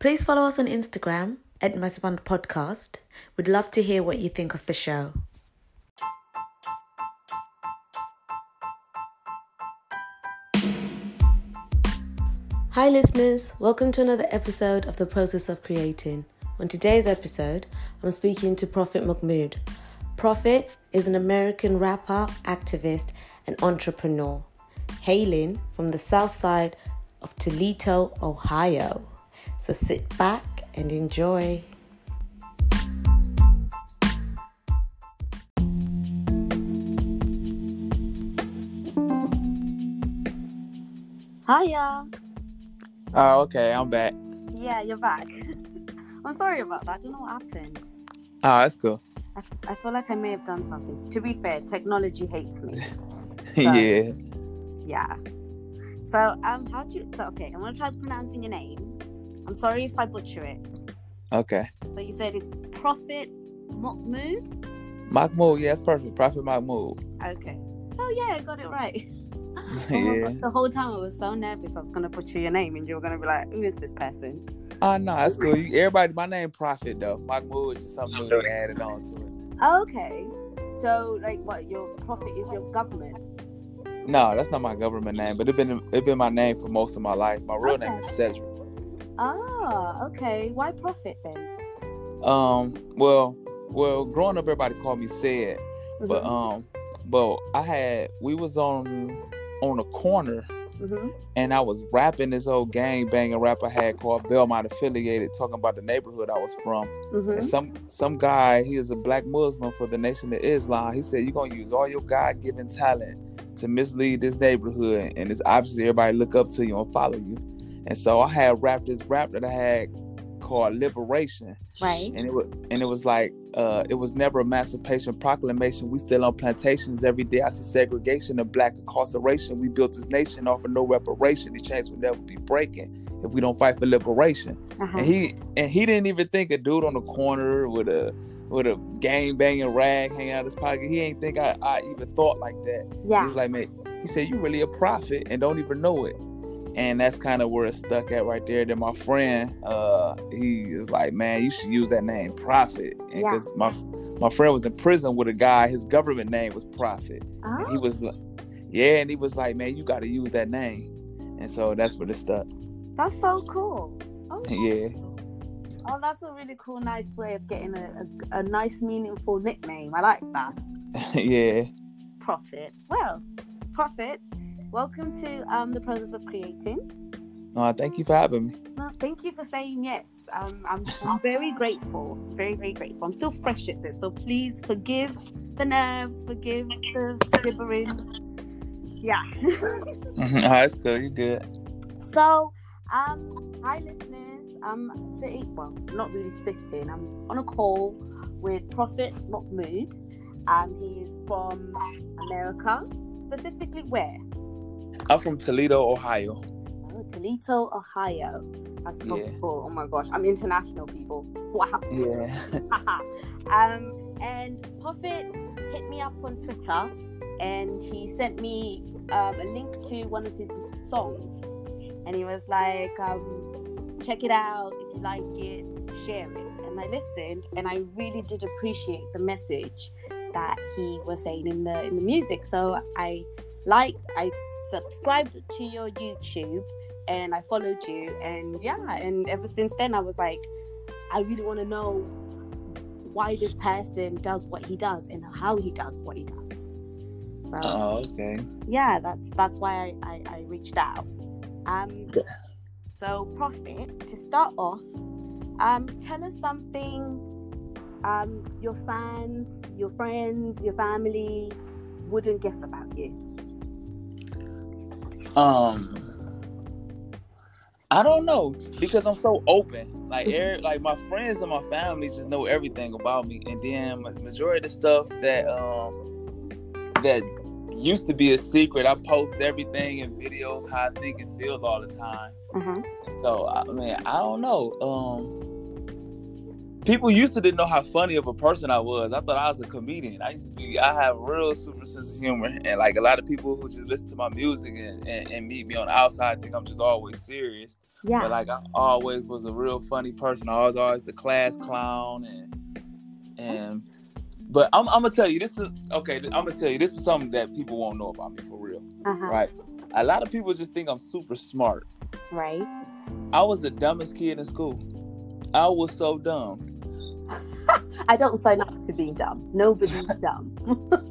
Please follow us on Instagram at Masaband Podcast. We'd love to hear what you think of the show. Hi, listeners. Welcome to another episode of The Process of Creating. On today's episode, I'm speaking to Prophet Mahmoud. Prophet is an American rapper, activist, and entrepreneur, hailing from the south side of Toledo, Ohio. So sit back and enjoy. Hiya. Oh, okay, I'm back. Yeah, you're back. I'm sorry about that. I don't know what happened. Oh, that's cool. I, I feel like I may have done something. To be fair, technology hates me. yeah. Yeah. So, um, how do you? So, okay, I'm gonna try pronouncing your name. I'm sorry if I butcher it. Okay. So you said it's Prophet Mahmoud. Mahmoud, yeah, that's perfect. Prophet Mahmoud. Okay. Oh yeah, I got it right. Oh, yeah. The whole time I was so nervous I was gonna butcher your name and you were gonna be like, "Who is this person?" Ah, oh no, that's cool. You, everybody, my name Prophet though. Mahmoud is just something new they added on to it. Okay. So, like, what your prophet is your government? No, that's not my government name, but it been it been my name for most of my life. My real name is Cedric. Ah, okay. Why prophet then? Um, well, well, growing up, everybody called me Ced, but Mhm, um, but I had we was on on a corner mhm. and I was rapping this old gang banging rap I had called Belmont Affiliated, talking about the neighborhood I was from. And Mhm. some some guy, he is a black Muslim for the Nation of Islam. He said, "You're gonna use all your God given talent to mislead this neighborhood, and it's obviously everybody look up to you and follow you." And so I had rapped this rap that I had called Liberation, Right. and it was and it was like uh, it was never Emancipation Proclamation. We still on plantations every day. I see segregation and black incarceration. We built this nation off of no reparation. The chains will never be breaking if we don't fight for liberation Uh-huh. and he and he didn't even think a dude on the corner with a with a gang banging rag hanging out his pocket. He ain't think I, I even thought like that. yeah. He's like, man, he said you really a prophet and don't even know it. And that's kind of where it stuck at right there. Then my friend, uh, he is like, man, you should use that name, prophet, and Yeah. because my my friend was in prison with a guy, his government name was prophet. And he Oh, was like, yeah, and he was like, man, you got to use that name. And so that's where it stuck. that's so cool. Oh, Yeah. Oh, that's a really cool, nice way of getting a, a, a nice, meaningful nickname. I like that. yeah. Prophet. Well, Prophet, welcome to um, the process of creating. Uh, thank you for having me. Well, thank you for saying yes. Um, I'm, I'm very grateful. Very, very grateful. I'm still fresh at this, so please forgive the nerves, forgive the gibbering. Yeah. Mhm. Ah, that's good. You good? So, um, hi listeners. I'm sitting, well, not really sitting. I'm on a call with Prophet Mahmoud. Um, he is from America, specifically where? I'm from Toledo, Ohio. Oh, Toledo, Ohio. That's so Yeah. cool. Oh my gosh, I'm international, people. Wow. Yeah. um, and Prophet hit me up on Twitter, and he sent me um, a link to one of his songs, and he was like, um, "Check it out. If you like it, share it." And I listened, and I really did appreciate the message that he was saying in the in the music. So I liked, I subscribed to your YouTube, and I followed you, and yeah, and ever since then, I was like, I really want to know why this person does what he does and how he does what he does. So Oh, okay. yeah, that's that's why I, I, I reached out. Um, so Prophet, to start off, um, tell us something um, your fans, your friends, your family wouldn't guess about you. Um, I don't know because I'm so open. Like, every, like my friends and my family just know everything about me, and then majority of the stuff that um that used to be a secret, I post everything in videos how I think and feel all the time. Uh-huh. So I mean, I don't know. Um, people used to didn't know how funny of a person I was. I thought I was a comedian. I used to be. I have real super sense of humor, and like a lot of people who just listen to my music and, and, and meet me on the outside think I'm just always serious. Yeah. But like I always was a real funny person. I was always the class clown and and but I'm, I'm gonna tell you this is okay. I'm gonna tell you this is something that people won't know about me for real, uh-huh. right? A lot of people just think I'm super smart. Right. I was the dumbest kid in school. I was so dumb. I don't sign up to being dumb. Nobody's dumb.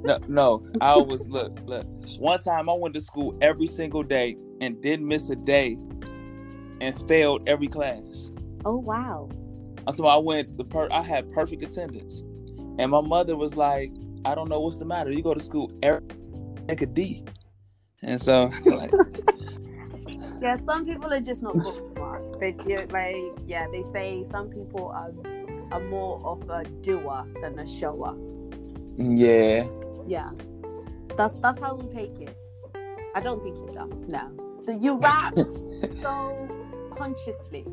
no, no, I was look, look. One time I went to school every single day and didn't miss a day, and failed every class. Oh wow! Until I went, the per I had perfect attendance, and my mother was like, "I don't know what's the matter. You go to school every make a D," and so like. yeah, some people are just not book smart. They like, yeah, they say some people are are more of a doer than a shower. Yeah. Yeah. That's that's how we'll take it. I don't think you're dumb. No. You rap so consciously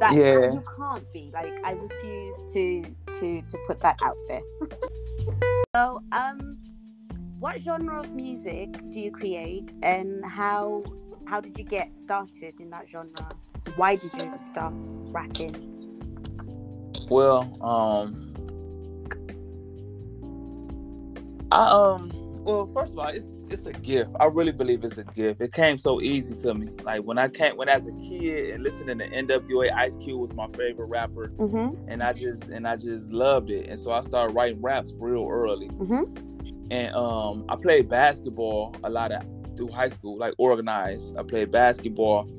that yeah. you can't be. Like I refuse to to to put that out there. so um what genre of music do you create and how how did you get started in that genre? Why did you start rapping? Well, um, I um, well, first of all, it's it's a gift. I really believe it's a gift. It came so easy to me. Like when I came when as a kid and listening to NWA, Ice Cube was my favorite rapper, mm-hmm. and I just and I just loved it. And so I started writing raps real early. Mm-hmm. And um, I played basketball a lot of through high school, like organized. I played basketball,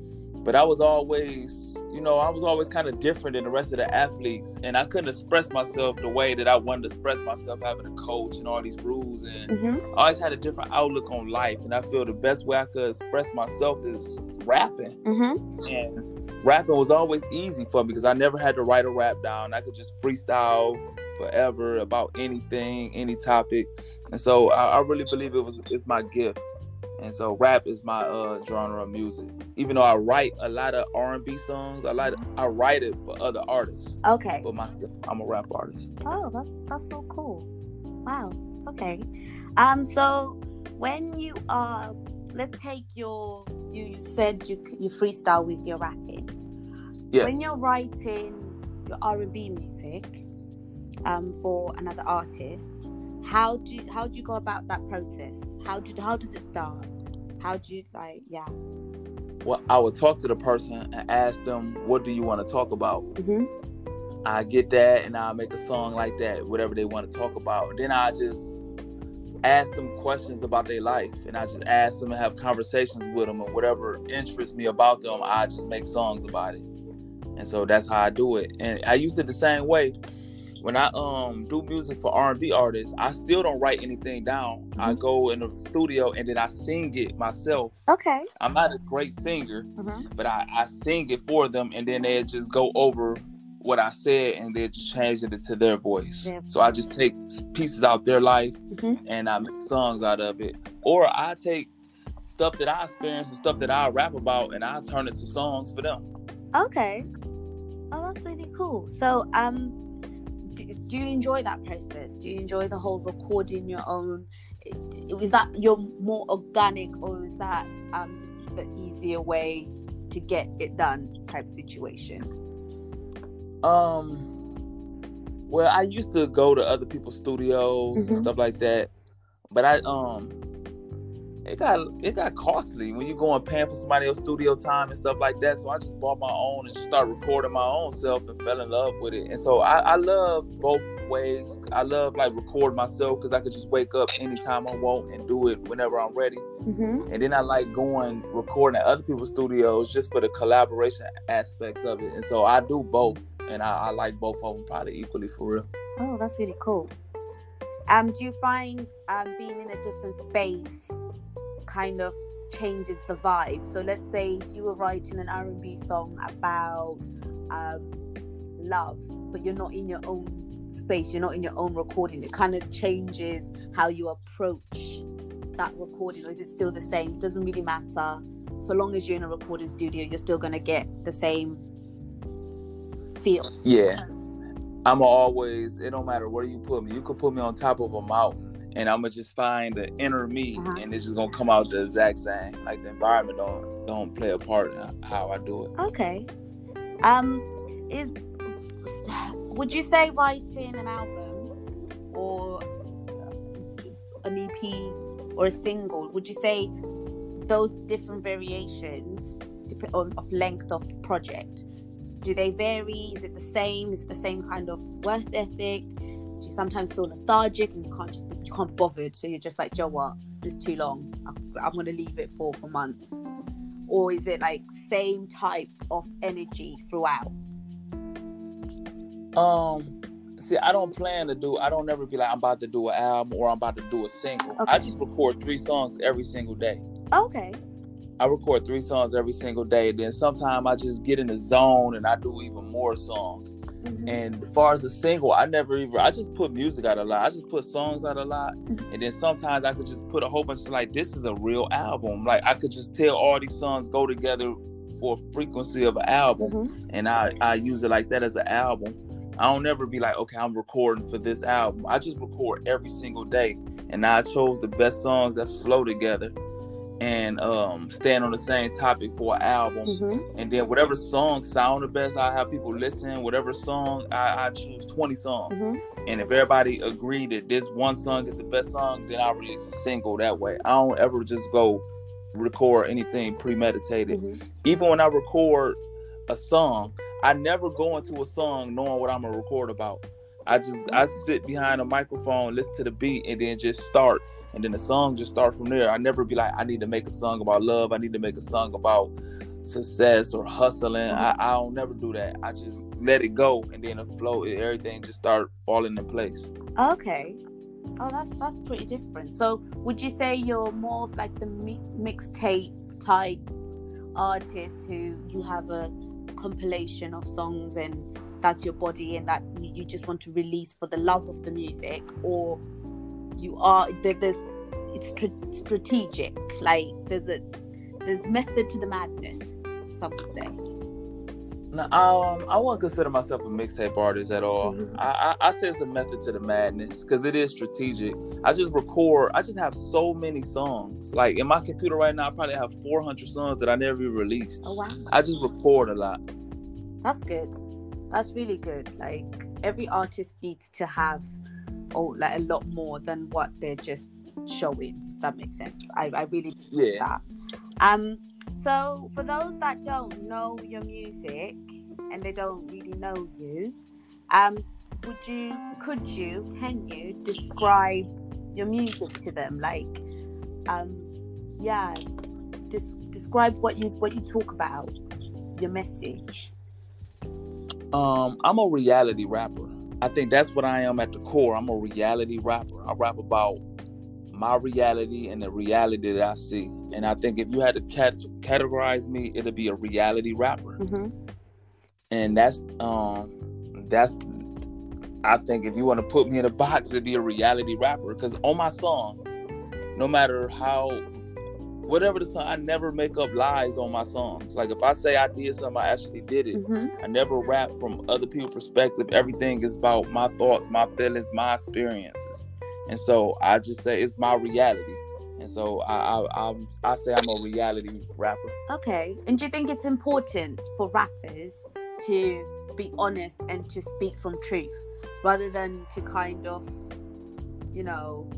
but I was always you know, I was always kind of different than the rest of the athletes, and I couldn't express myself the way that I wanted to express myself, having a coach and all these rules, and mm-hmm. I always had a different outlook on life. And I feel the best way I could express myself is rapping, mm-hmm. and rapping was always easy for me because I never had to write a rap down. I could just freestyle forever about anything, any topic, and so I, I really believe it was it's my gift and so rap is my uh genre of music. Even though I write a lot of R and B songs, I like I write it for other artists. Okay. But myself, I'm a rap artist. Oh, that's that's so cool. Wow. Okay. Um. So when you are, let's take your you, you said you you freestyle with your rapping. Yes. When you're writing your R and B music, um, for another artist, how do you, how do you go about that process? How do how does it start? How do you like yeah? Well, I would talk to the person and ask them, "What do you want to talk about?" Mm-hmm. I get that, and I make a song like that, whatever they want to talk about. Then I just ask them questions about their life, and I just ask them and have conversations with them, and whatever interests me about them, I just make songs about it. And so that's how I do it. And I use it the same way when I um do music for R and B artists, I still don't write anything down. Mm-hmm. I go in the studio and then I sing it myself. Okay. I'm not a great singer, mm-hmm. but I, I sing it for them and then they just go over what I said and they just change it to their voice. Yeah. So I just take pieces out their life mm-hmm. and I make songs out of it. Or I take stuff that I experience and stuff that I rap about and I turn it to songs for them. Okay. Oh, that's really cool. So, um, do you enjoy that process? Do you enjoy the whole recording your own? Is that your more organic, or is that um, just the easier way to get it done type situation? Um. Well, I used to go to other people's studios Mhm. and stuff like that, but I um, it got it got costly when you go and paying for somebody else's studio time and stuff like that. So I just bought my own and just started recording my own self and fell in love with it. And so I, I love both ways. I love like record myself because I could just wake up anytime I want and do it whenever I'm ready. Mm-hmm. And then I like going recording at other people's studios just for the collaboration aspects of it. And so I do both, and I, I like both of them probably equally for real. Oh, that's really cool. Um, do you find um, being in a different space kind of changes the vibe? So let's say if you were writing an R&B song about um, love, but you're not in your own space, you're not in your own recording, it kind of changes how you approach that recording, or is it still the same? It doesn't really matter. So long as you're in a recording studio, you're still gonna get the same feel. Yeah. I'm always, it don't matter where you put me. You could put me on top of a mountain and I'm gonna just find the inner me Uh-huh. and it's just gonna come out the exact same. Like the environment don't don't play a part in how I do it. Okay. Um, is would you say writing an album or an EP or a single? Would you say those different variations of length of project? Do they vary? Is it the same? Is it the same kind of work ethic? Do you sometimes feel lethargic and you can't just you can't bothered? So you're just like, Joe, what? It's too long. I'm, I'm gonna leave it for for months. Or is it like same type of energy throughout? Um, see, I don't plan to do. I don't ever be like I'm about to do an album or I'm about to do a single. Okay. I just record three songs every single day. Okay. I record three songs every single day. Then sometimes I just get in the zone and I do even more songs. Mhm. And as far as a single, I never even. I just put music out a lot. I just put songs out a lot. Mhm. And then sometimes I could just put a whole bunch of like this is a real album. Like I could just tell all these songs go together for a frequency of an album Mhm. and I, I use it like that as an album. I don't ever be like, okay, I'm recording for this album. I just record every single day, and I chose the best songs that flow together and um, stand on the same topic for an album. Mhm. And then whatever song sound the best, I have people listen. Whatever song, I, I choose 20 songs. Mhm. And if everybody agree that this one song is the best song, then I release a single that way. I don't ever just go record anything premeditated Mhm. even when I record a song, I never go into a song knowing what I'm gonna record about. I just I sit behind a microphone, listen to the beat, and then just start, and then the song just start from there. I never be like, I need to make a song about love. I need to make a song about success or hustling. I, I don't never do that. I just let it go, and then it flow. Everything just start falling in place. Okay. Oh, that's that's pretty different. So, would you say you're more like the mi- mixtape type artist who you have a compilation of songs and that's your body and that you just want to release for the love of the music, or you are there's it's stra- strategic. Like there's a there's method to the madness. Some would say. No, um, I wouldn't consider myself a mixtape artist at all. Mhm. I, I, I say it's a method to the madness because it is strategic. I just record. I just have so many songs. Like in my computer right now, I probably have 400 songs that I never even released. Oh wow. I just record a lot. That's good. That's really good. Like every artist needs to have oh like a lot more than what they're just showing. If that makes sense. I, I really Yeah. that. Um so for those that don't know your music and they don't really know you, um, would you could you, can you describe your music to them? Like um yeah, des- describe what you what you talk about, your message. Um, I'm a reality rapper. I think that's what I am at the core. I'm a reality rapper. I rap about my reality and the reality that I see. And I think if you had to cat- categorize me, it'd be a reality rapper. Mm-hmm. and that's um that's I think if you want to put me in a box, it'd be a reality rapper. Because on my songs, no matter how whatever the song, I never make up lies on my songs. Like if I say I did something, I actually did it. Mm-hmm. I never rap from other people's perspective. Everything is about my thoughts, my feelings, my experiences. And so I just say it's my reality. And so I I I'm, I say I'm a reality rapper. Okay. And do you think it's important for rappers to be honest and to speak from truth rather than to kind of, you know,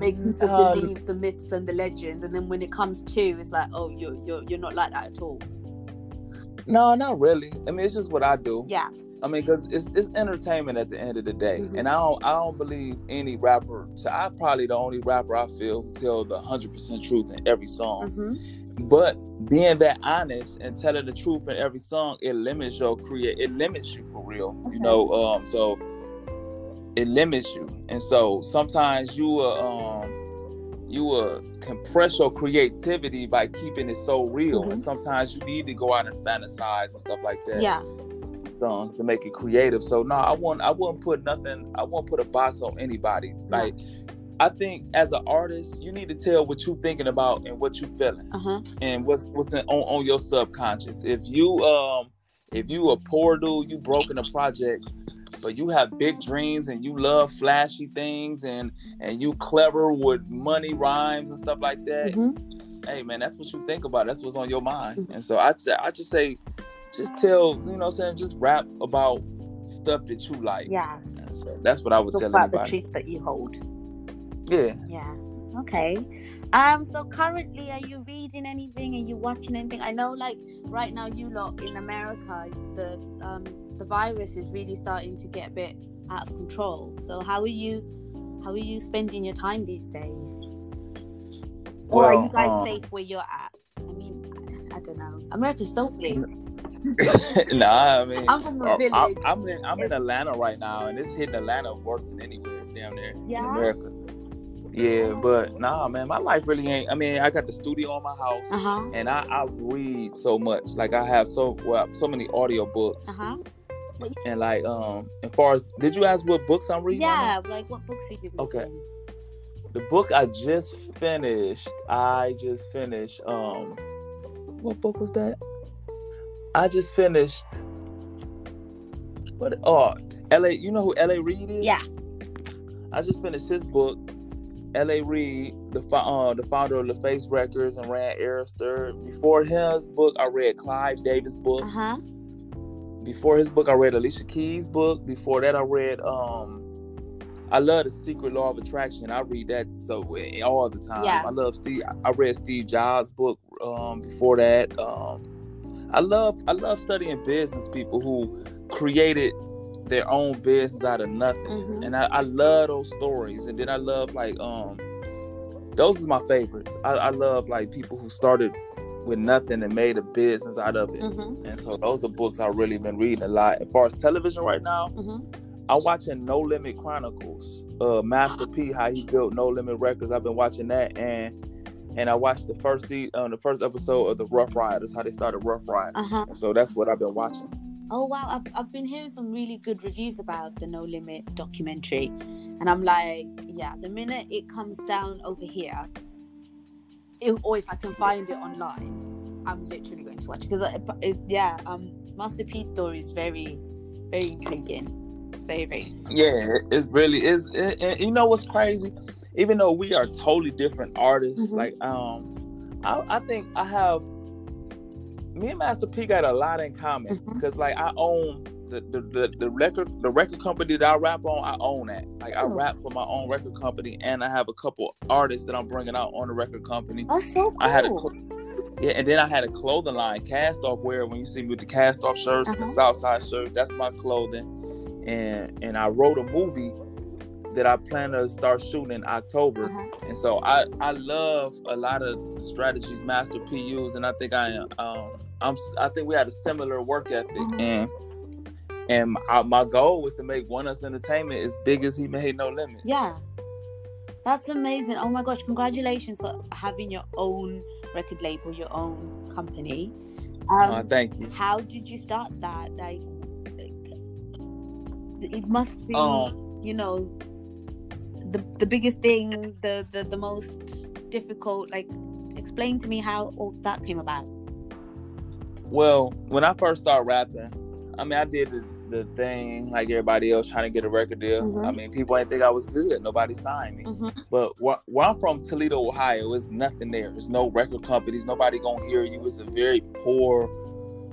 make people Uh, believe the myths and the legends and then when it comes to it's like, oh you're you're you're not like that at all. No, not really. I mean, it's just what I do. Yeah. I mean, because it's it's entertainment at the end of the day, Mhm. and I don't I don't believe any rapper. So I'm probably the only rapper I feel who tell the hundred percent truth in every song. Mm-hmm. But being that honest and telling the truth in every song, it limits your create. It limits you for real. Okay. You know, um, so it limits you, and so sometimes you will um you will compress your creativity by keeping it so real, Mhm. and sometimes you need to go out and fantasize and stuff like that Yeah. songs to make it creative. So no, I wouldn't I wouldn't put nothing I won't put a box on anybody. Like I think as an artist, you need to tell what you're thinking about and what you're feeling Uh-huh. and what's what's in, on, on your subconscious. If you um if you a poor dude, you broke into projects, but you have big dreams and you love flashy things and and you clever with money rhymes and stuff like that, Mm-hmm. hey man, that's what you think about. That's what's on your mind. Mm-hmm. And so I I just say, just tell you know, what I'm saying just rap about stuff that you like. Yeah. So that's what I would Talk tell about anybody. the truth that you hold. Yeah. Yeah. Okay. Um. So currently, are you reading anything? Are you watching anything? I know, like right now, you lot in America, the um the virus is really starting to get a bit out of control. So how are you? How are you spending your time these days? Or are you guys um, safe where you're at? I mean, I, I don't know. America's so big. nah, I mean, I'm from a uh, village. I'm, I'm in I'm in Atlanta right now, and it's hitting Atlanta worse than anywhere down there Yeah? in America. Yeah, but nah, man, my life really ain't. I mean, I got the studio in my house, Uh huh. and I, I read so much. Like I have so well, so many audio books, Uh huh. And like um, as far as did you ask what books I'm reading? Yeah. Like, what books are you reading? Okay. The book I just finished, I just finished. Um, what book was that? I just finished. What? Oh, L.A. You know who L.A. Reid is? Yeah. I just finished his book. L.A. Reid, the uh, the founder of LaFace Records and ran Arista. Before his book, I read Clive Davis' book. Uh huh. Before his book, I read Alicia Keys' book. Before that, I read um, I love the Secret Law of Attraction. I read that so eh, all the time. Yeah. I love Steve. I read Steve Jobs' book um, before that. Um, I love I love studying business people who created their own business out of nothing, Mhm. and I, I love those stories. And then I love like um, those are my favorites. I, I love like people who started with nothing and made a business out of it. Mhm. And so those are the books I've really been reading a lot. As far as television right now, Mhm. I'm watching No Limit Chronicles. Uh, Master P, how he built No Limit Records. I've been watching that, and and I watched the first se- uh, the first episode of the Ruff Ryders, how they started Ruff Ryders. Uh-huh. So that's what I've been watching. Oh wow, I've, I've been hearing some really good reviews about the No Limit documentary, and I'm like, yeah, the minute it comes down over here, it, or if I can find it online, I'm literally going to watch it, because yeah, um, Master P story is very, very intriguing. It's very, very. Yeah, it- it's really is. It, and you know what's crazy? Even though we are totally different artists, Mhm. like um, I, I think I have me and Master P got a lot in common because like I own the, the the the record the record company that I rap on. I own that. Like I Oh. rap for my own record company, and I have a couple artists that I'm bringing out on the record company. That's so cool. I had a yeah, and then I had a clothing line, cast off wear. When you see me with the cast off shirts and the Uh-huh. Southside shirt, that's my clothing. And and I wrote a movie that I plan to start shooting in October. Uh-huh. And so I I love a lot of strategies Master P used, and I think I am um I'm I think we had a similar work ethic, Mhm. and and my, my goal was to make One Us Entertainment as big as he made No Limit. Yeah. That's amazing. Oh my gosh, congratulations for having your own record label, your own company. Um, uh, thank you. how did you start that? Like, like, it must be, Um, you know, the the biggest thing, the, the the most difficult. Like, explain to me how all that came about. Well, when I first started rapping, I mean, I did the, the thing like everybody else trying to get a record deal. Mhm. I mean, people ain't think I was good. Nobody signed me. Mhm. But wh- where I'm from, Toledo, Ohio, there's nothing there. There's no record companies. Nobody gonna hear you. It's a very poor,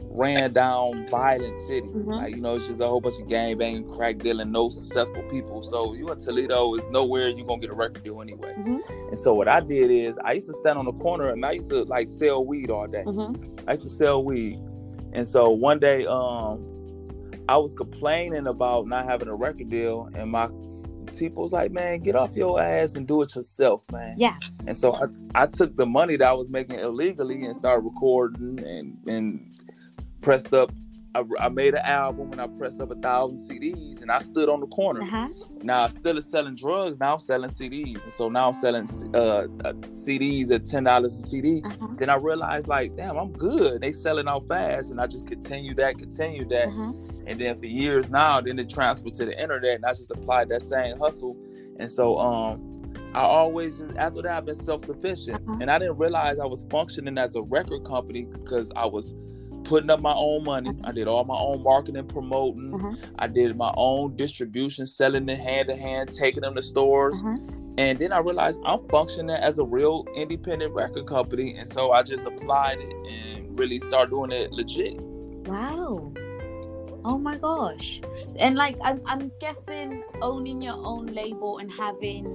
ran down, violent city. Mhm. Like you know, it's just a whole bunch of gang banging, crack dealing, no successful people. So you in Toledo is nowhere you gonna get a record deal anyway. Mhm. And so what I did is I used to stand on the corner and I used to like sell weed all day. Mhm. I used to sell weed. And so one day, um, I was complaining about not having a record deal, and my people was like, "Man, get off your ass and do it yourself, man." Yeah. And so I, I took the money that I was making illegally and started recording and and pressed up. I, I made an album and I pressed up a thousand CDs and I stood on the corner. Uh huh. Now I still is selling drugs. Now I'm selling CDs, and so now I'm selling uh, uh, CDs at ten dollars a CD Uh-huh. then I realized like, damn, I'm good. They selling out fast, and I just continue that, continue that, Uh-huh. And then for years now, then it transferred to the internet, and I just applied that same hustle, and so um, I always just after that I've been self sufficient, Uh-huh. and I didn't realize I was functioning as a record company because I was putting up my own money. I did all my own marketing, promoting. Uh-huh. I did my own distribution, selling it hand to hand, taking them to stores Uh-huh. And then I realized I'm functioning as a real independent record company, and so I just applied it and really start doing it legit. Wow. Oh my gosh. And like I'm I'm guessing owning your own label and having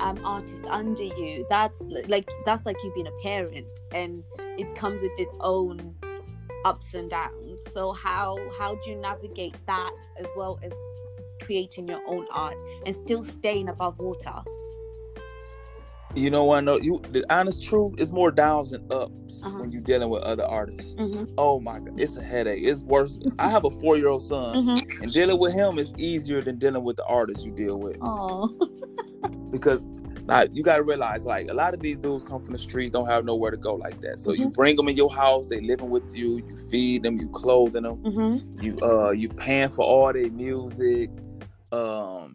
um artists under you, that's like that's like you being a parent and it comes with its own ups and downs. So how how do you navigate that as well as creating your own art and still staying above water? You know what? No, you. The honest truth is more downs and ups uh-huh. when you're dealing with other artists. Mm-hmm. Oh my god, it's a headache. It's worse. I have a four year old son, mm-hmm. and dealing with him is easier than dealing with the artists you deal with. Oh, because like you gotta realize, like a lot of these dudes come from the streets, don't have nowhere to go like that. So mm-hmm. you bring them in your house, they living with you, you feed them, you clothing them, mm-hmm. you uh you paying for all their music. Um,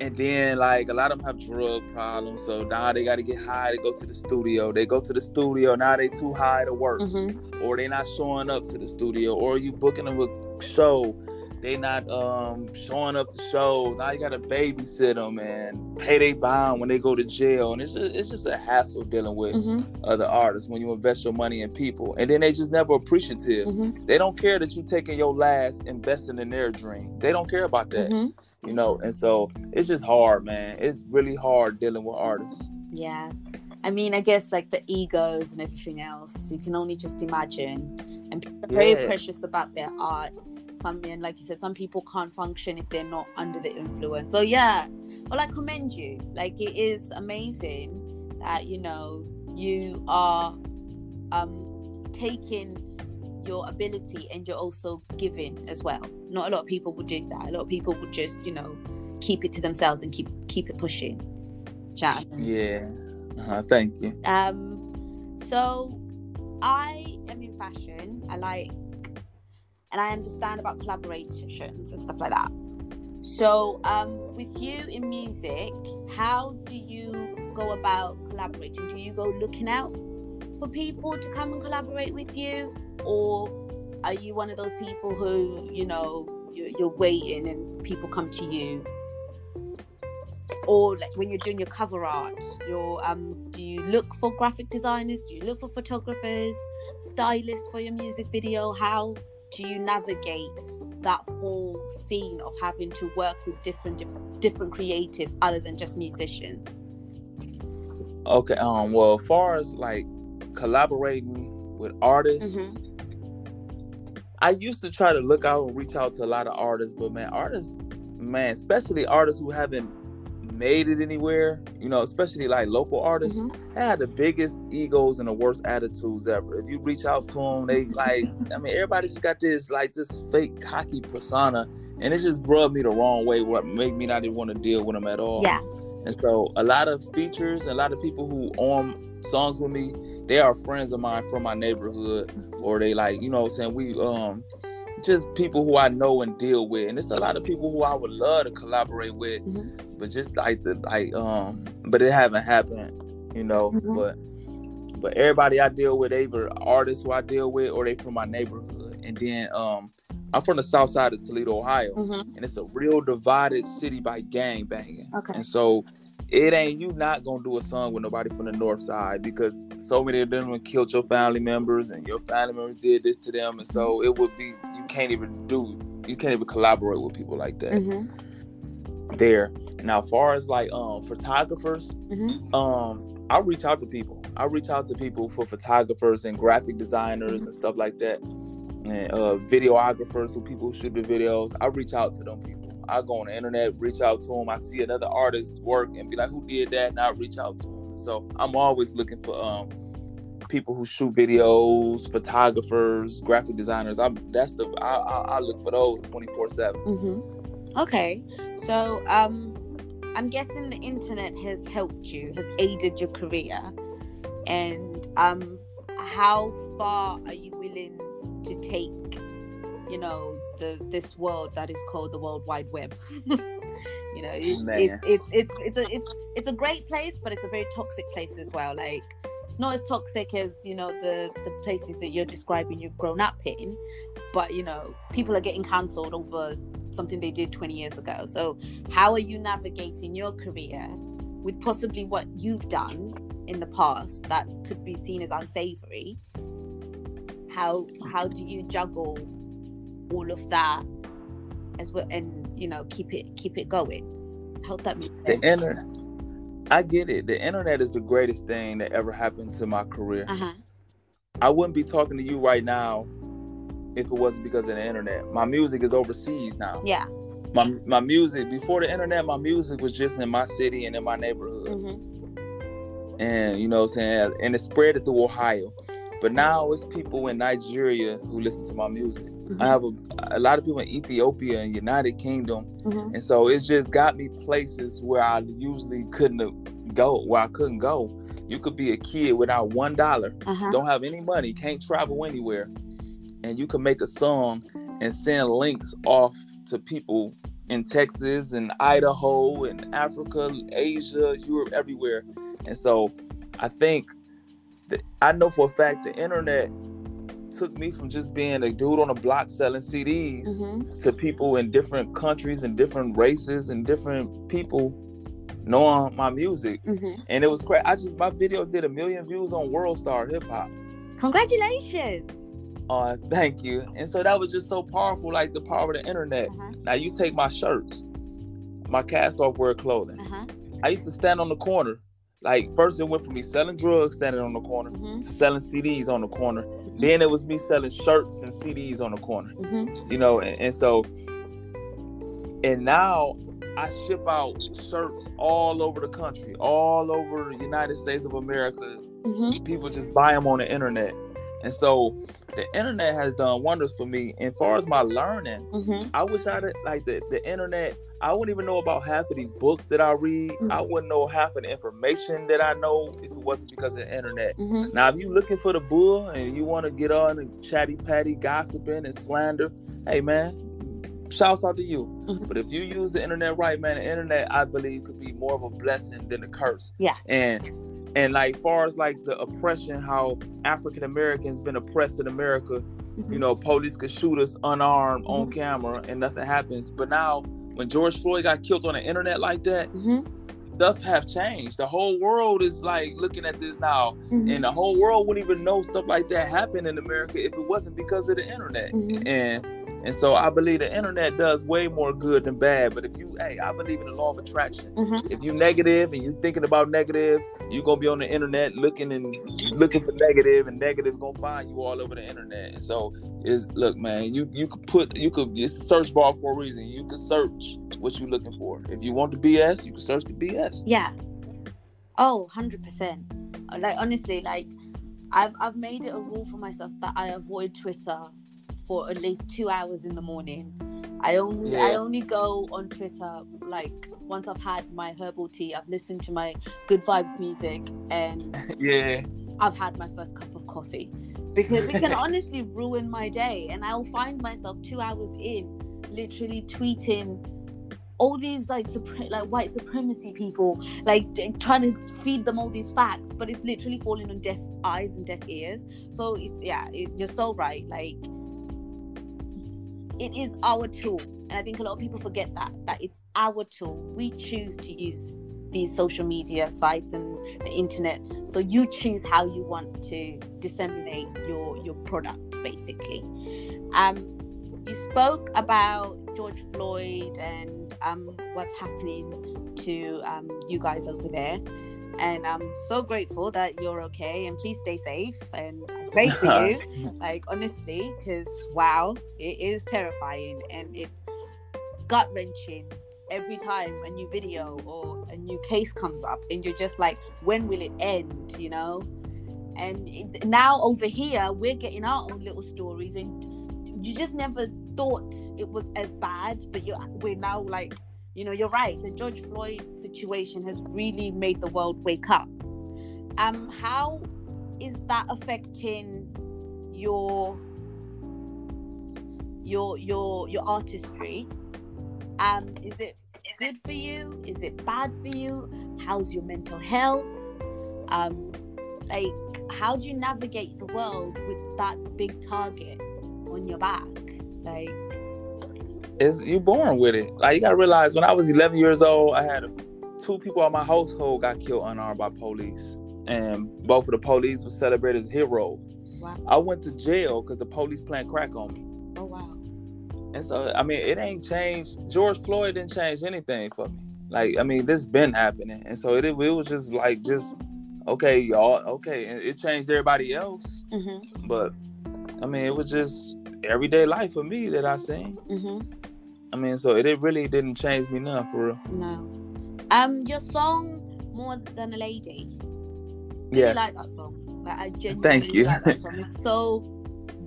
and then like a lot of them have drug problems so now they got to get high to go to the studio. They go to the studio now they too high to work. Mm-hmm. or they not showing up to the studio or you booking them a show they not um showing up to shows now you got to babysit them and pay their bond when they go to jail. And it's just, it's just a hassle dealing with mm-hmm. other artists when you invest your money in people. And then they just never appreciative. Mm-hmm. they don't care that you taking your last investing in their dream. They don't care about that. Mm-hmm you know and so it's just hard man. It's really hard dealing with artists. Yeah. I mean i guess like the egos and everything else you can only just imagine. And people are very yeah. precious about their art. Some men like you said some people can't function if they're not under the influence. So yeah well i commend you. Like it is amazing that you know you are um taking your ability and you're also giving as well. Not a lot of people would do that. A lot of people would just, you know, keep it to themselves and keep keep it pushing. Chat. Yeah. Uh-huh. Thank you. Um. So, I am in fashion. I like, and I understand about collaborations and stuff like that. So, um, with you in music, how do you go about collaborating? Do you go looking out for people to come and collaborate with you? Or are you one of those people who you know you're, waiting and people come to you? Or like when you're doing your cover art your um do you look for graphic designers? Do you look for photographers? Stylists for your music video? How do you navigate that whole scene of having to work with different different creatives other than just musicians? Okay um well as far as like collaborating with artists mm-hmm. I used to try to look out and reach out to a lot of artists, but man, artists, man, especially artists who haven't made it anywhere, you know, especially like local artists, mm-hmm. had the biggest egos and the worst attitudes ever. If you reach out to them, they like, I mean, everybody just got this like this fake cocky persona, and it just rubbed me the wrong way. What made me not even want to deal with them at all. Yeah. And so a lot of features, and a lot of people who on songs with me, they are friends of mine from my neighborhood or they like you know what I'm saying we um just people who I know and deal with and it's a lot of people who I would love to collaborate with mm-hmm. but just like the like um but it haven't happened you know mm-hmm. but but everybody I deal with either artists who I deal with or they from my neighborhood and then um I'm from the south side of Toledo, Ohio, mm-hmm. and it's a real divided city by gang banging. Okay. And so it ain't you not gonna do a song with nobody from the north side because so many of them killed your family members and your family members did this to them and so it would be you can't even do you can't even collaborate with people like that mm-hmm. there now far as like um photographers mm-hmm. um i reach out to people i reach out to people for photographers and graphic designers mm-hmm. and stuff like that and uh videographers who people who shoot the videos i reach out to them people I go on the internet, reach out to them. I see another artist's work and be like, who did that? And I reach out to them. So I'm always looking for um people who shoot videos, photographers, graphic designers. I'm that's the I I, I look for those 24 seven. Mm-hmm. Okay, so um, I'm guessing the internet has helped you, has aided your career, and um, how far are you willing to take, you know, the this world that is called the World Wide Web. you know, it, it, it's it's a it's it's a great place, but it's a very toxic place as well. Like it's not as toxic as you know the the places that you're describing you've grown up in, but you know people are getting cancelled over something they did 20 years ago. So how are you navigating your career with possibly what you've done in the past that could be seen as unsavory how how do you juggle all of that as well and you know keep it keep it going I hope that makes sense The internet. I get it. The internet is the greatest thing that ever happened to my career. uh-huh I wouldn't be talking to you right now if it wasn't because of the internet. My music is overseas now. yeah My my music before the internet, my music was just in my city and in my neighborhood. hmm And you know what I'm saying? And it spread it through Ohio. But now it's people in Nigeria who listen to my music. Mm-hmm. I have a, a lot of people in Ethiopia and United Kingdom. hmm And so it's just got me places where I usually couldn't go, where I couldn't go. You could be a kid without one dollar, uh-huh don't have any money, can't travel anywhere, and you can make a song and send links off to people in Texas and Idaho and Africa, Asia, Europe, everywhere. And so I think I know for a fact the internet took me from just being a dude on a block selling CDs hmm to people in different countries and different races and different people knowing my music. hmm And it was great. I just my video did a million views on World Star Hip Hop. congratulations Uh, thank you. And so that was just so powerful, like the power of the internet. uh-huh Now you take my shirts, my cast off wear clothing. uh-huh I used to stand on the corner. Like first it went from me selling drugs standing on the corner hmm to selling CDs on the corner. Then it was me selling shirts and CDs on the corner. hmm you know and, and so and now i ship out shirts all over the country all over the united states of america. Hmm people just buy them on the internet and so the internet has done wonders for me and far as my learning hmm i wish i'd like the, the internet i wouldn't even know about half of these books that i read i wouldn't know half of the information that i know if it wasn't because of the internet hmm now, if you looking for the bull and you want to get on and chatty patty gossiping and slander, hey man, shouts out to you. Mhm. But if you use the internet right, man, the internet I believe could be more of a blessing than a curse. Yeah. And and like far as like the oppression, how African Americans been oppressed in America, Mm-hmm. you know, police could shoot us unarmed on Mhm. camera and nothing happens. But now when George Floyd got killed on the internet like that, hmm stuff have changed. The whole world is like looking at this now and the whole world wouldn't even know stuff like that happened in America if it wasn't because of the internet. Mhm. And and so I believe the internet does way more good than bad. But if you, hey, I believe in the law of attraction. Mhm. If you're negative and you're thinking about negative, you're gonna be on the internet looking and looking for negative, and negative gonna find you all over the internet. And so is look, man, you you could put you could it's a search bar for a reason. You could search what you're looking for. If you want the BS, you can search the BS. Yeah. Oh, 100%. Like honestly, like I've I've made it a rule for myself that I avoid Twitter for at least 2 hours in the morning. I only I only go on Twitter like once I've had my herbal tea, I've listened to my good vibes music and yeah. I've had my first cup of coffee because it can honestly ruin my day and I'll find myself 2 hours in literally tweeting all these like supre- like white supremacy people like d- trying to feed them all these facts but it's literally falling on deaf eyes and deaf ears so it's yeah it, you're so right like it is our tool. And i think a lot of people forget that that it's our tool. We choose to use these social media sites and the internet. So you choose how you want to disseminate your your product basically. Um you spoke about george floyd and um what's happening to um you guys over there and i'm so grateful that you're okay and please stay safe and I pray for you. Like honestly because wow it is terrifying and it's gut wrenching every time a new video or a new case comes up and you're just like when will it end? you know? And it, now over here we're getting our own little stories and you just never thought it was as bad but you we're now like you know you're right the george floyd situation has really made the world wake up. Um how is that affecting your your your your artistry? Um is it good for you? Is it bad for you? How's your mental health? Um like how do you navigate the world with that big target on your back? Like It's you born with it. Like you gotta realize when I was 11 years old, I had two people in my household got killed unarmed by police, and both of the police were celebrated as heroes. Wow. I went to jail because the police playing crack on me. Oh wow. And so, I mean, it ain't changed. George Floyd didn't change anything for me. Like, I mean, this been happening, and so it, it was just like, just okay, y'all, okay, and it changed everybody else, Mm-hmm. but I mean, it was just everyday life for me that I seen. Mhm. I mean, so it, it really didn't change me none for real. No. Um, your song "More Than a Lady." Yeah, really like that song. Like I genuinely Thank you. like that song. It's so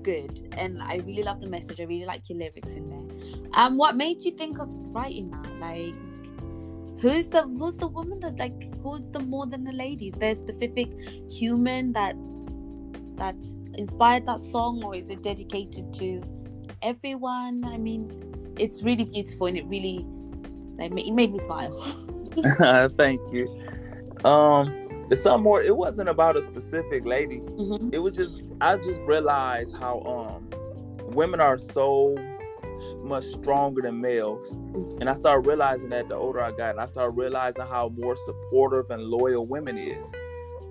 good, and I really love the message. I really like your lyrics in there. Um, what made you think of writing that? Like, who's the who's the woman that like who's the more than the ladies? Is there a specific human that that inspired that song, or is it dedicated to everyone? I mean, it's really beautiful, and it really like it made me smile. thank you. Um, it's some more. It wasn't about a specific lady. hmm It was just I just realized how um women are so much stronger than males, and I started realizing that the older I got, and I started realizing how more supportive and loyal women is.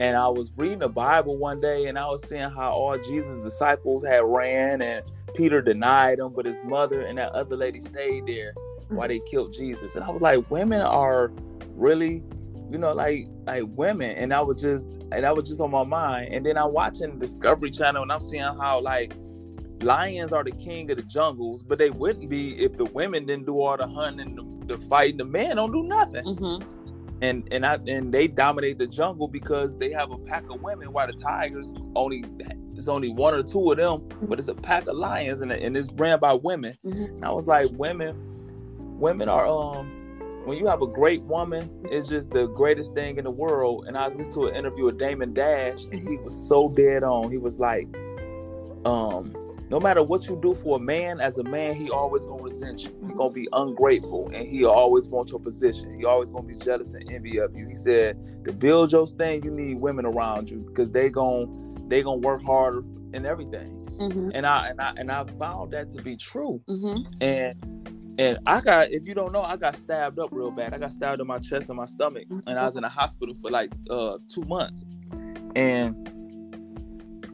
And I was reading the Bible one day, and I was seeing how all Jesus' disciples had ran, and Peter denied him, but his mother and that other lady stayed there while they killed Jesus. And I was like, women are really, you know, like like women. And I was just and that was just on my mind. And then I'm watching Discovery Channel, and I'm seeing how like lions are the king of the jungles, but they wouldn't be if the women didn't do all the hunting, the, the fighting. The men don't do nothing hmm and and I and they dominate the jungle because they have a pack of women. While the tigers only it's only one or two of them, but it's a pack of lions, and, and it's ran by women. hmm And I was like, women, women are um. When you have a great woman, it's just the greatest thing in the world. And I was listening to an interview with Damon Dash, and he was so dead on. He was like, um, no matter what you do for a man, as a man, he always gonna resent you. He gonna be ungrateful, and he always want your position. He always gonna be jealous and envy of you. He said, to build your thing, you need women around you because they gon' they gonna work harder and everything. hmm And I and I and I found that to be true. hmm And and I got if you don't know, I got stabbed up real bad. I got stabbed in my chest and my stomach, and I was in the hospital for like uh two months. And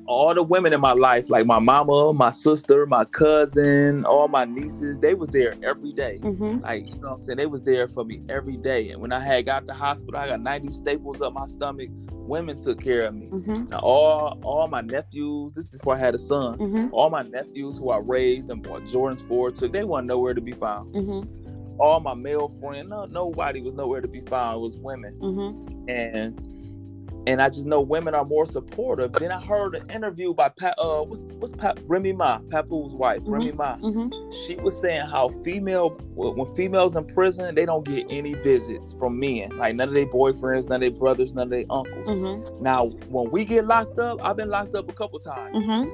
all the women in my life, like my mama, my sister, my cousin, all my nieces, they was there every day. hmm Like, you know what I'm saying? They was there for me every day. And when I had got to the hospital, I got 90 staples up my stomach. Women took care of me. hmm Now all all my nephews, this is before I had a son, hmm all my nephews who I raised and bought Jordans for took, they wasn't nowhere to be found. hmm All my male friends, no, nobody was nowhere to be found. It was women. hmm And and I just know women are more supportive. Then I heard an interview by Pat uh what's what's Pat Remy Ma, Papoose wife, Mhm. Remy Ma. hmm She was saying how female when females in prison, they don't get any visits from men. Like none of their boyfriends, none of their brothers, none of their uncles. hmm Now, when we get locked up, I've been locked up a couple times. hmm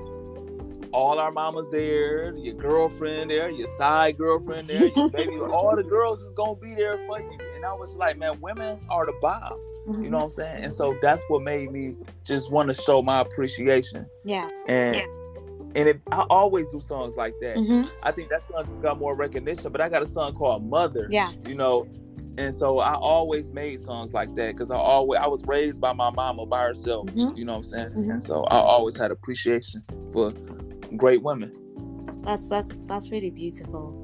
all our mamas there, your girlfriend there, your side girlfriend there, your baby, all the girls is gonna be there for you. And I was like, man, women are the bomb. You know what I'm saying? And so that's what made me just want to show my appreciation. Yeah. And and it, I always do songs like that. hmm I think that song just got more recognition. But I got a song called Mother. Yeah. You know, and so I always made songs like that because I always I was raised by my mama by herself. Mhm. You know what I'm saying? Mhm. And so I always had appreciation for great women. That's that's that's really beautiful.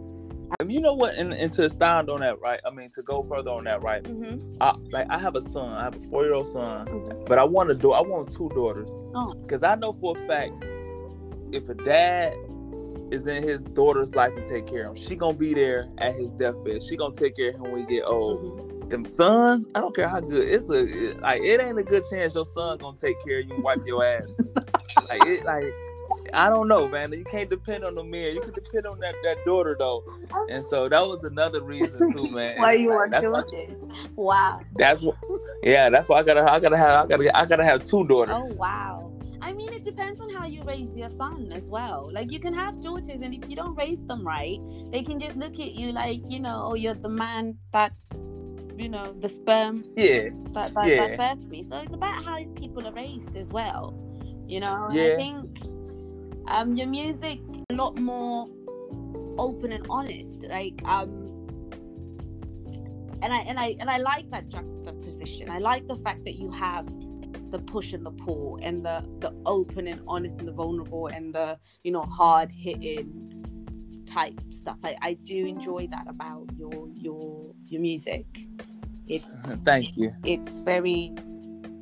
And you know what? And, and to expound on that, right? I mean, to go further on that, right? Mm-hmm. I, like I have a son. I have a four year old son, but I want to do. I want two daughters Oh. because I know for a fact if a dad is in his daughter's life and take care of him, she gonna be there at his deathbed. She gonna take care of him when we get old. Mhm. Them sons, I don't care how good. It's a it- like it ain't a good chance your son gonna take care of you and wipe your ass. like it like. I don't know, man. You can't depend on the man. You can depend on that, that daughter though. And so that was another reason too, man. Why you why- daughters? Wow. That's what. Yeah, that's why I gotta. I gotta have. I gotta. I gotta have two daughters. Oh wow. I mean, it depends on how you raise your son as well. Like you can have daughters, and if you don't raise them right, they can just look at you like you know, oh, you're the man that, you know, the sperm Yeah. that that, Yeah. that birthed me. So it's about how people are raised as well. You know, And Yeah. I think um your music a lot more open and honest. Like um and I and I and I like that juxtaposition. I like the fact that you have the push and the pull and the the open and honest and the vulnerable and the you know hard hitting type stuff. I, I do enjoy that about your your your music. It thank you. It's very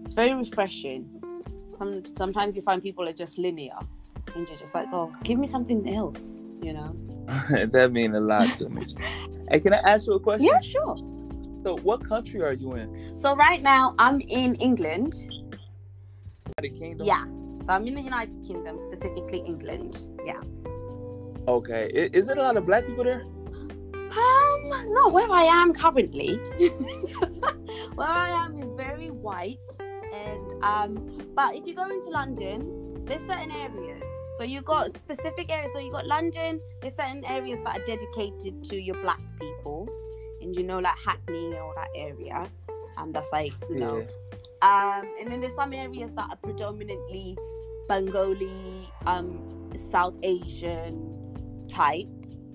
it's very refreshing. Some sometimes you find people are just linear and you're just like, oh, give me something else, you know. that means a lot to me. hey, can I ask you a question? Yeah, sure. So, what country are you in? So right now, I'm in England. United Kingdom. Yeah. So I'm in the United Kingdom, specifically England. Yeah. Okay. Is it a lot of black people there? Um, no, where I am currently. where I am is very white, and um, but if you go into London, there's certain areas. So you got specific areas. So you got London. There's certain areas that are dedicated to your black people, and you know, like Hackney or that area, and that's like you know. Um, and then there's some areas that are predominantly Bengali, um, South Asian type,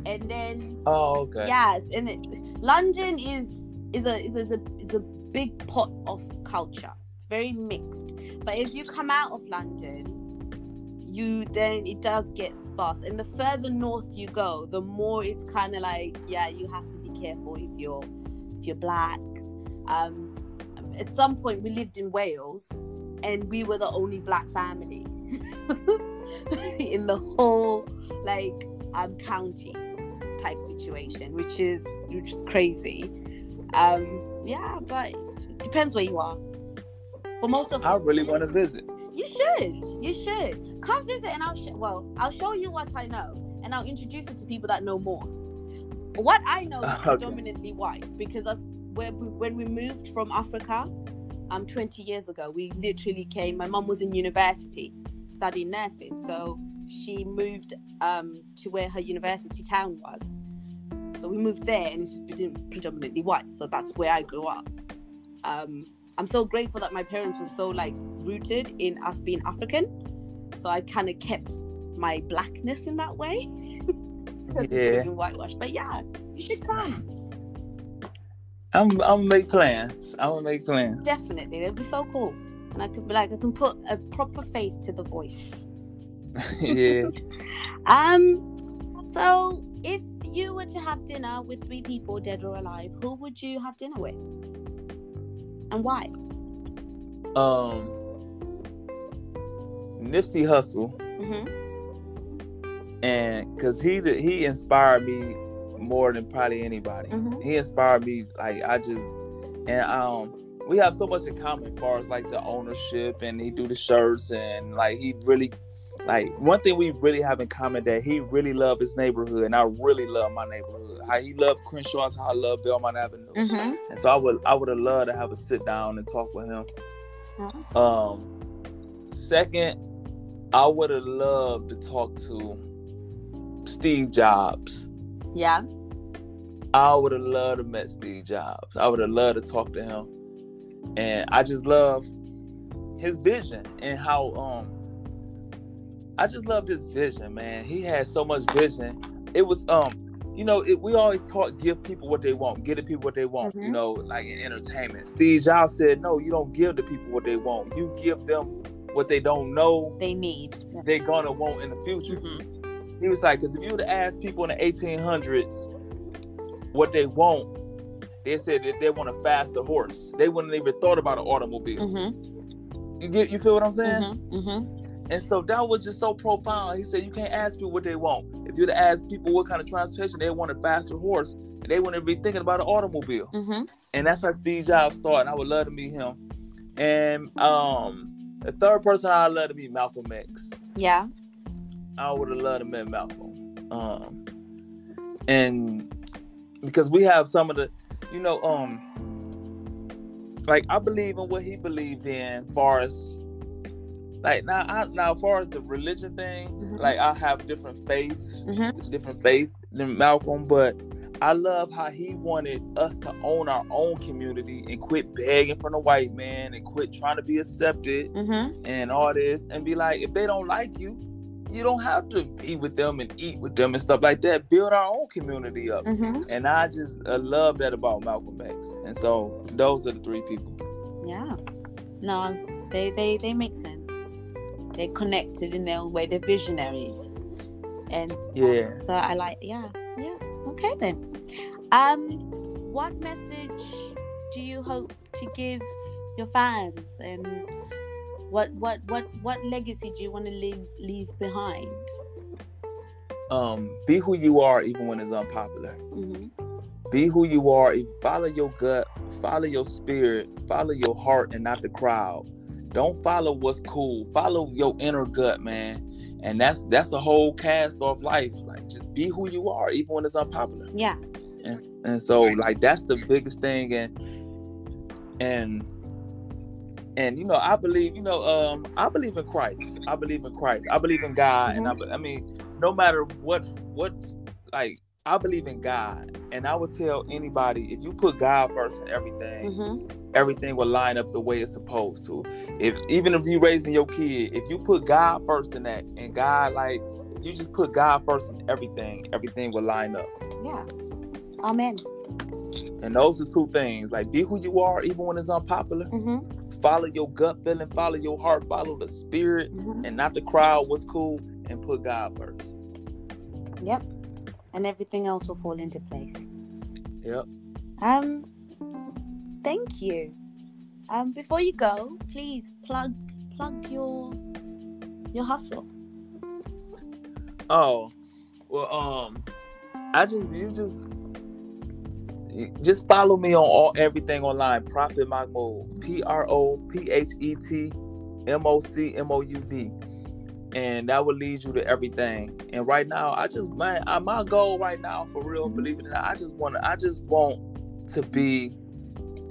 and then Oh, okay. yeah, and it, London is is a is a, is a is a big pot of culture. It's very mixed. But as you come out of London, you then it does get sparse. And the further north you go, the more it's kind of like yeah, you have to be careful if you're if you're black. Um, at some point, we lived in Wales, and we were the only black family in the whole like um county type situation, which is which is crazy. Um, yeah, but it depends where you are. For most of I really want to visit. You should, you should come visit, and I'll sh- well, I'll show you what I know, and I'll introduce you to people that know more. What I know is predominantly white because that's where we, when we moved from Africa, um, 20 years ago, we literally came. My mum was in university studying nursing, so she moved um to where her university town was. So we moved there, and it's just been predominantly white. So that's where I grew up. Um, I'm so grateful that my parents were so like rooted in us being African. So I kind of kept my blackness in that way. Yeah. Whitewashed. But yeah, you should come. I'm I'm gonna make plans. I'm gonna make plans. Definitely. It'd be so cool. And I could be like I can put a proper face to the voice. yeah. Um so if you were to have dinner with three people dead or alive, who would you have dinner with? And why? Um. Nipsey Hussle, hmm and because he the- he inspired me more than probably anybody. Mhm. He inspired me like I just and um we have so much in common as far as like the ownership and he do the shirts and like he really like one thing we really have in common that he really loved his neighborhood and I really love my neighborhood. How he loved Crenshaw is how I love Belmont Avenue. hmm And so I would I would have loved to have a sit down and talk with him. Uh-huh. Um second, I would have loved to talk to Steve Jobs. Yeah. I would have loved to met Steve Jobs. I would have loved to talk to him. And I just love his vision and how um I just loved his vision, man. He had so much vision. It was um you know, it, we always talk give people what they want, give the people what they want, you Mhm. know, like in entertainment. Steve Jobs said, No, you don't give the people what they want. You give them what they don't know They need. they're gonna want in the future. Mhm. He was like, because if you would have asked people in the 1800s what they want, they said that they want a faster horse. They wouldn't even thought about an automobile. Mhm. You get, you feel what I'm saying? And so that was just so profound. He said you can't ask people what they want. If you'd ask people what kind of transportation they want, a faster horse, they wouldn't be thinking about an automobile. Mhm. And that's how Steve Jobs started. I would love to meet him. And um, the third person I'd love to meet Malcolm X. Yeah. I would have loved to meet Malcolm. Um, and because we have some of the, you know, um, like I believe in what he believed in, far as like now, I, now, far as the religion thing, Mhm. like I have different faiths, Mhm. different faiths than Malcolm, but I love how he wanted us to own our own community and quit begging from the white man and quit trying to be accepted Mhm. and all this and be like, if they don't like you, you don't have to be with them and eat with them and stuff like that. Build our own community up. Mm-hmm. And I just uh, love that about Malcolm X. And so those are the three people. Yeah. No, they they they make sense. They're connected in their own way. They're visionaries, and Yeah. so I like. Yeah, yeah. Okay then. Um, what message do you hope to give your fans, and what what what what legacy do you want to leave leave behind? Um, be who you are even when it's unpopular. hmm Be who you are. Follow your gut. Follow your spirit. Follow your heart and not the crowd. Don't follow what's cool. Follow your inner gut, man. And that's that's the whole cast off life. Like just be who you are, even when it's unpopular. Yeah. And, and so like that's the biggest thing. And and and you know I believe you know um I believe in Christ. I believe in Christ. I believe in God. And I, I mean no matter what what like I believe in God. And I would tell anybody if you put God first in everything, hmm everything will line up the way it's supposed to. If even if you raising your kid, if you put God first in that, and God like if you just put God first in everything, everything will line up. Yeah. Amen. And those are two things. Like be who you are, even when it's unpopular. hmm Follow your gut feeling, follow your heart, follow the spirit, hmm and not the crowd. What's cool, and put God first. Yep. And everything else will fall into place. Yep. Um, thank you. Um, before you go, please plug plug your your hustle. Oh, well, um, I just you just just follow me on all everything online. Prophet Mahmoud, P R O P H E T M O C M O U D, and that will lead you to everything. And right now, I just man, I, my goal right now, for real, believe it or not, I just want I just want to be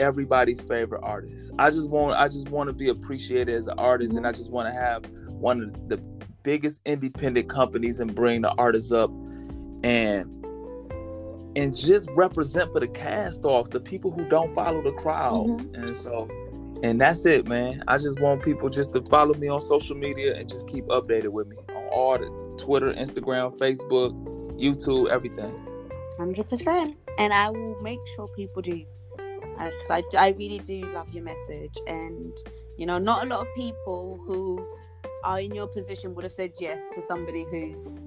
everybody's favorite artist. I just want, I just want to be appreciated as an artist, and I just want to have one of the biggest independent companies and bring the artists up and and just represent for the cast off the people who don't follow the crowd Mhm. and so and that's it man i just want people just to follow me on social media and just keep updated with me on all the twitter instagram facebook youtube everything Hundred percent. And I will make sure people do. Because I, I really do love your message, and you know, not a lot of people who are in your position would have said yes to somebody who's,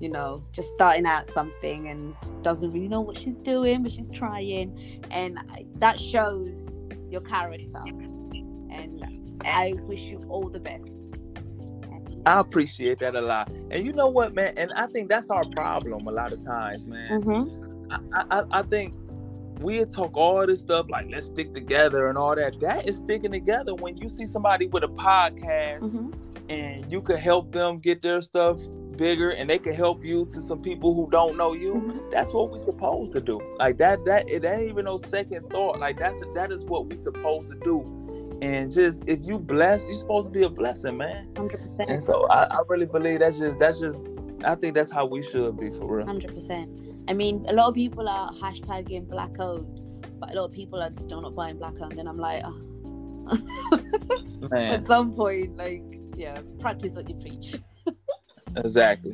you know, just starting out something and doesn't really know what she's doing, but she's trying, and I- that shows your character. And I wish you all the best. I appreciate that a lot and you know what man and i think that's our problem a lot of times man Mhm. I, I, I think we talk all this stuff like let's stick together and all that. That is sticking together when you see somebody with a podcast Mhm. and you can help them get their stuff bigger and they can help you to some people who don't know you. Mhm. That's what we're supposed to do. Like that that it ain't even no second thought. Like that's that is what we supposed to do. And just if you bless, you're supposed to be a blessing, man. Hundred And percent. so I, I really believe that's just that's just I think that's how we should be for real. Hundred percent. I mean, a lot of people are hashtagging black owned, but a lot of people are still not buying black owned, and I'm like, oh. At some point, like, yeah, practice what you preach. exactly.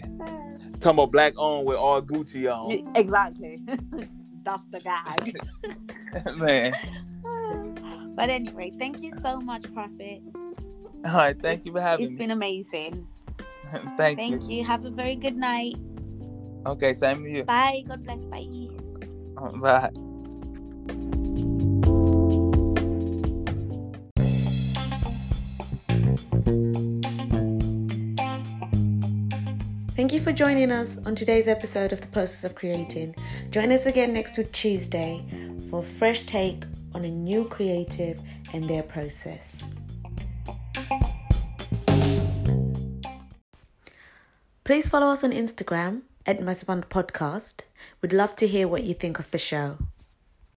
Talking about black owned with all Gucci on. exactly. That's the gag. Man. but anyway, thank you so much, Prophet. All right, thank you for having It's me. It's been amazing. thank, Thank you. Thank you. Have a very good night. Okay, same to you. Bye. God bless. Bye. Bye. Thank you for joining us on today's episode of The Process of Creating. Join us again next week, Tuesday, for a fresh take on a new creative and their process. Please follow us on Instagram at Masaban Podcast. We'd love to hear what you think of the show.